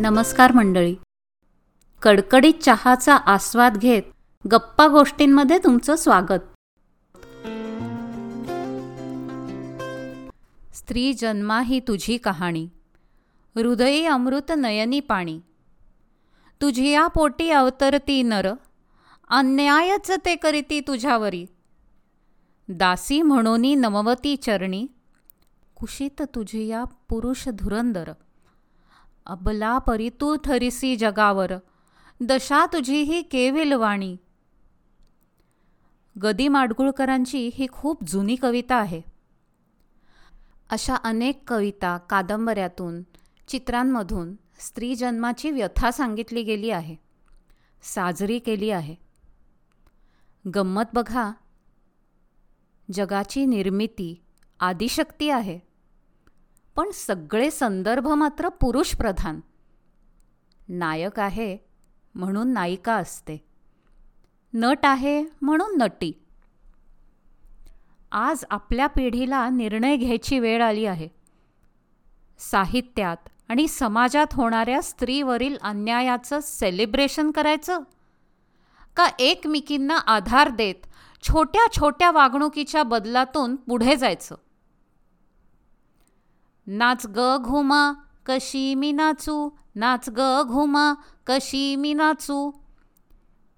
नमस्कार मंडळी. कडकडीत चहाचा आस्वाद घेत गप्पा गोष्टींमध्ये तुमचं स्वागत. स्त्री जन्मा ही तुझी कहाणी. हृदयी अमृत नयनी पाणी. तुझी या पोटी अवतरती नर अन्यायच ते करीती तुझ्यावरी. दासी म्हणोनी नमवती चरणी कुशीत तुझी या पुरुष धुरंदर. अबला परी तू ठरिसी जगावर दशा तुझी ही केविल वाणी गदी माडगुळकरांची ही खूप जुनी कविता आहे. अशा अनेक कविता कादंबऱ्यातून चित्रांमधून स्त्री जन्माची व्यथा सांगितली गेली आहे साजरी केली आहे. गंमत बघा. जगाची निर्मिती आदिशक्ती आहे. पण सगळे संदर्भ मात्र पुरुषप्रधान. नायक आहे म्हणून नायिका असते. नट आहे म्हणून नटी. आज आपल्या पिढीला निर्णय घ्यायची वेळ आली आहे. साहित्यात आणि समाजात होणाऱ्या स्त्रीवरील अन्यायाचं सेलिब्रेशन करायचं? का एकमेकींना आधार देत छोट्या छोट्या वागणुकीच्या बदलातून पुढे जायचं? नाच ग घुमा कशी मी नाचू? नाच ग घुमा कशी मी नाचू?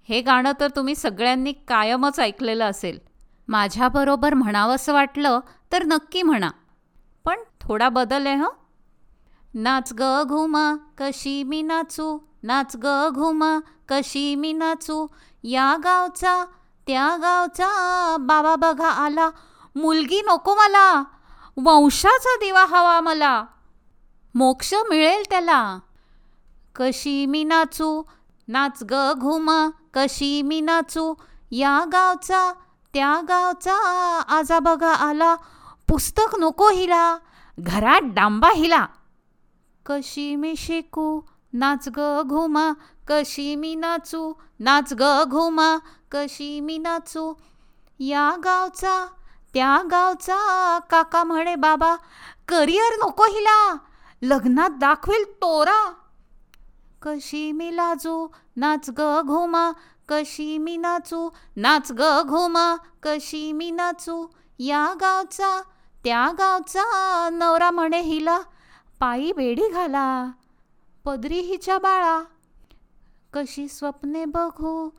हे गाणं तर तुम्ही सगळ्यांनी कायमच ऐकलेलं असेल. माझ्याबरोबर म्हणावंसं वाटलं तर नक्की म्हणा. पण थोडा बदल आहे हं? नाच ग घुमा कशी मी नाचू? नाच ग घुमा कशी मी नाचू? या गावचा त्या गावचा बाबा बघा आला. मुलगी नको मला. वंशाचा दिवा हवा मला. मोक्ष मिळेल त्याला. कशी मी नाचू? नाच ग घुमा. कशी मी नाचू? या गावचा त्या गावचा आजा बघा आला. पुस्तक नको हिला. घरात डांबा हिला. कशी मी शिकू? नाच ग घुमा. कशी मी नाचू? नाच ग घुमा. कशी मी नाचू? या गावचा त्या गावचा काका म्हणे बाबा करिअर नको हिला. लग्नात दाखवेल तोरा. कशी मी लाजू नाच ग घुमा. कशी मी नाचू नाच ग घुमा. कशी मी नाचू. या गावचा त्या गावचा नवरा म्हणे हिला. पायी बेडी घाला. पदरी हिच्या बाळा. कशी स्वप्ने बघू.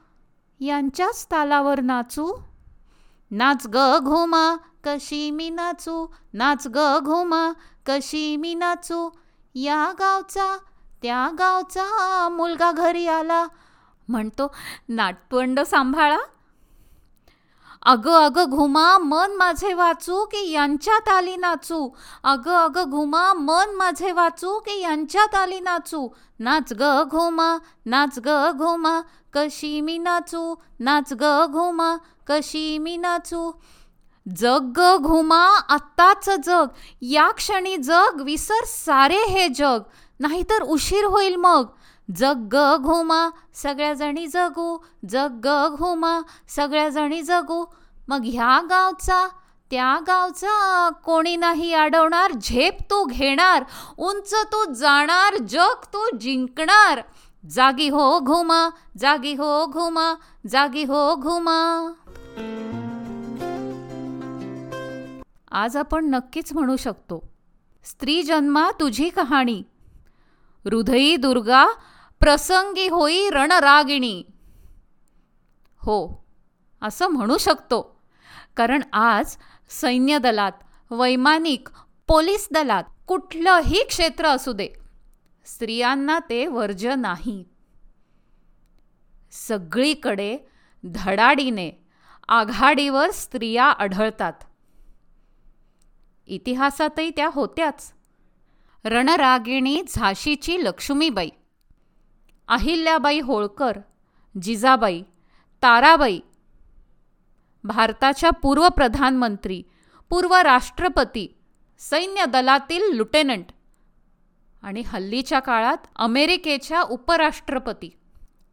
यांच्याच तालावर नाचू. नाच ग घुमा कशी मी नाचू? नाच ग घुमा कशी मी नाचू? या गावचा त्या गावचा मुलगा घरी आला. म्हणतो नाटवंड सांभाळा. अगं अगं घुमा मन माझे वाचू की यांच्यात आली नाचू. अगं अगं घुमा मन माझे वाचू की यांच्यात आली नाचू. नाच ग घुमा नाच ग घुमा कशी मी नाचू. नाच ग घुमा कशी मी नाचू. जग ग घुमा आत्ताच जग. या क्षणी जग विसर सारे हे जग. नाहीतर उशीर होईल मग. जग घुमा सगळ्याजणी जगू जग ग घुमा सगळ्याजणी जगू. मग ह्या गावचा त्या गावचा कोणी नाही अडवणार झेप तू घेणार उंच तू जाणार जग तू जिंकणार. जागी हो घुमा जागी हो घुमा जागी हो घुमा. आज आपण नक्कीच म्हणू शकतो स्त्री जन्मा तुझी कहाणी. हृदयी दुर्गा प्रसंगी होई रणरागिणी. हो असं म्हणू शकतो. कारण आज सैन्य दलात वैमानिक पोलीस दलात कुठलंही क्षेत्र असू दे स्त्रियांना ते वर्ज नाही. सगळीकडे धडाडीने आघाडीवर स्त्रिया आढळतात. इतिहासातही त्या होत्याच. रणरागिणी झाशीची लक्ष्मीबाई. अहिल्याबाई होळकर जिजाबाई ताराबाई भारताच्या पूर्व प्रधानमंत्री पूर्व राष्ट्रपती सैन्य दलातील लुटेनंट आणि हल्लीच्या काळात अमेरिकेच्या उपराष्ट्रपती.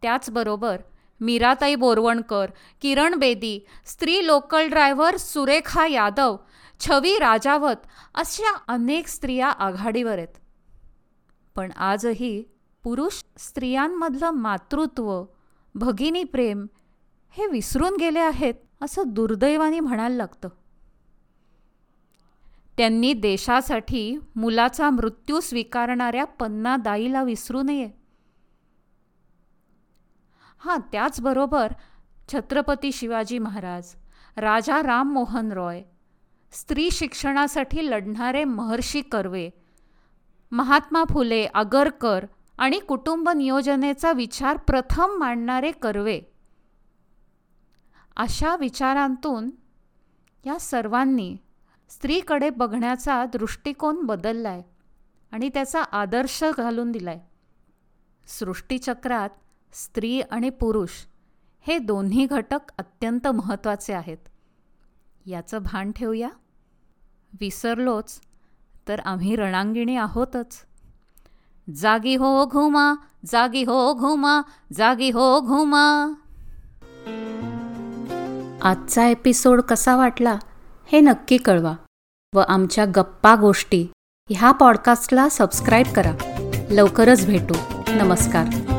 त्याचबरोबर मीराताई बोरवणकर किरण बेदी स्त्री लोकल ड्रायव्हर सुरेखा यादव छवी राजावत अशा अनेक स्त्रिया आघाडीवर आहेत. पण आजही पुरुष स्त्रियांमधलं मातृत्व भगिनी प्रेम हे विसरून गेले आहेत असं दुर्दैवाने म्हणायला लागतं. त्यांनी देशासाठी मुलाचा मृत्यू स्वीकारणाऱ्या पन्ना दाईला विसरू नये. हां त्याचबरोबर छत्रपती शिवाजी महाराज राजा राममोहन रॉय स्त्री शिक्षणासाठी लढणारे महर्षी कर्वे महात्मा फुले आगरकर आणि कुटुंब नियोजनेचा विचार प्रथम मांडणारे कर्वे. अशा विचारांतून या सर्वांनी स्त्रीकडे बघण्याचा दृष्टिकोन बदलला आहे आणि त्याचा आदर्श घालून दिला आहे सृष्टीचक्रात स्त्री आणि पुरुष हे दोन्ही घटक अत्यंत महत्त्वाचे आहेत. याचं भान ठेवूया. विसरलोच तर आम्ही रणांगिणी आहोतच. जागी हो घुमा जागी हो घुमा जागी हो घुमा. आजचा एपिसोड कसा वाटला हे नक्की कळवा व आमच्या गप्पा गोष्टी ह्या पॉडकास्टला सबस्क्राईब करा. लवकरच भेटू. नमस्कार.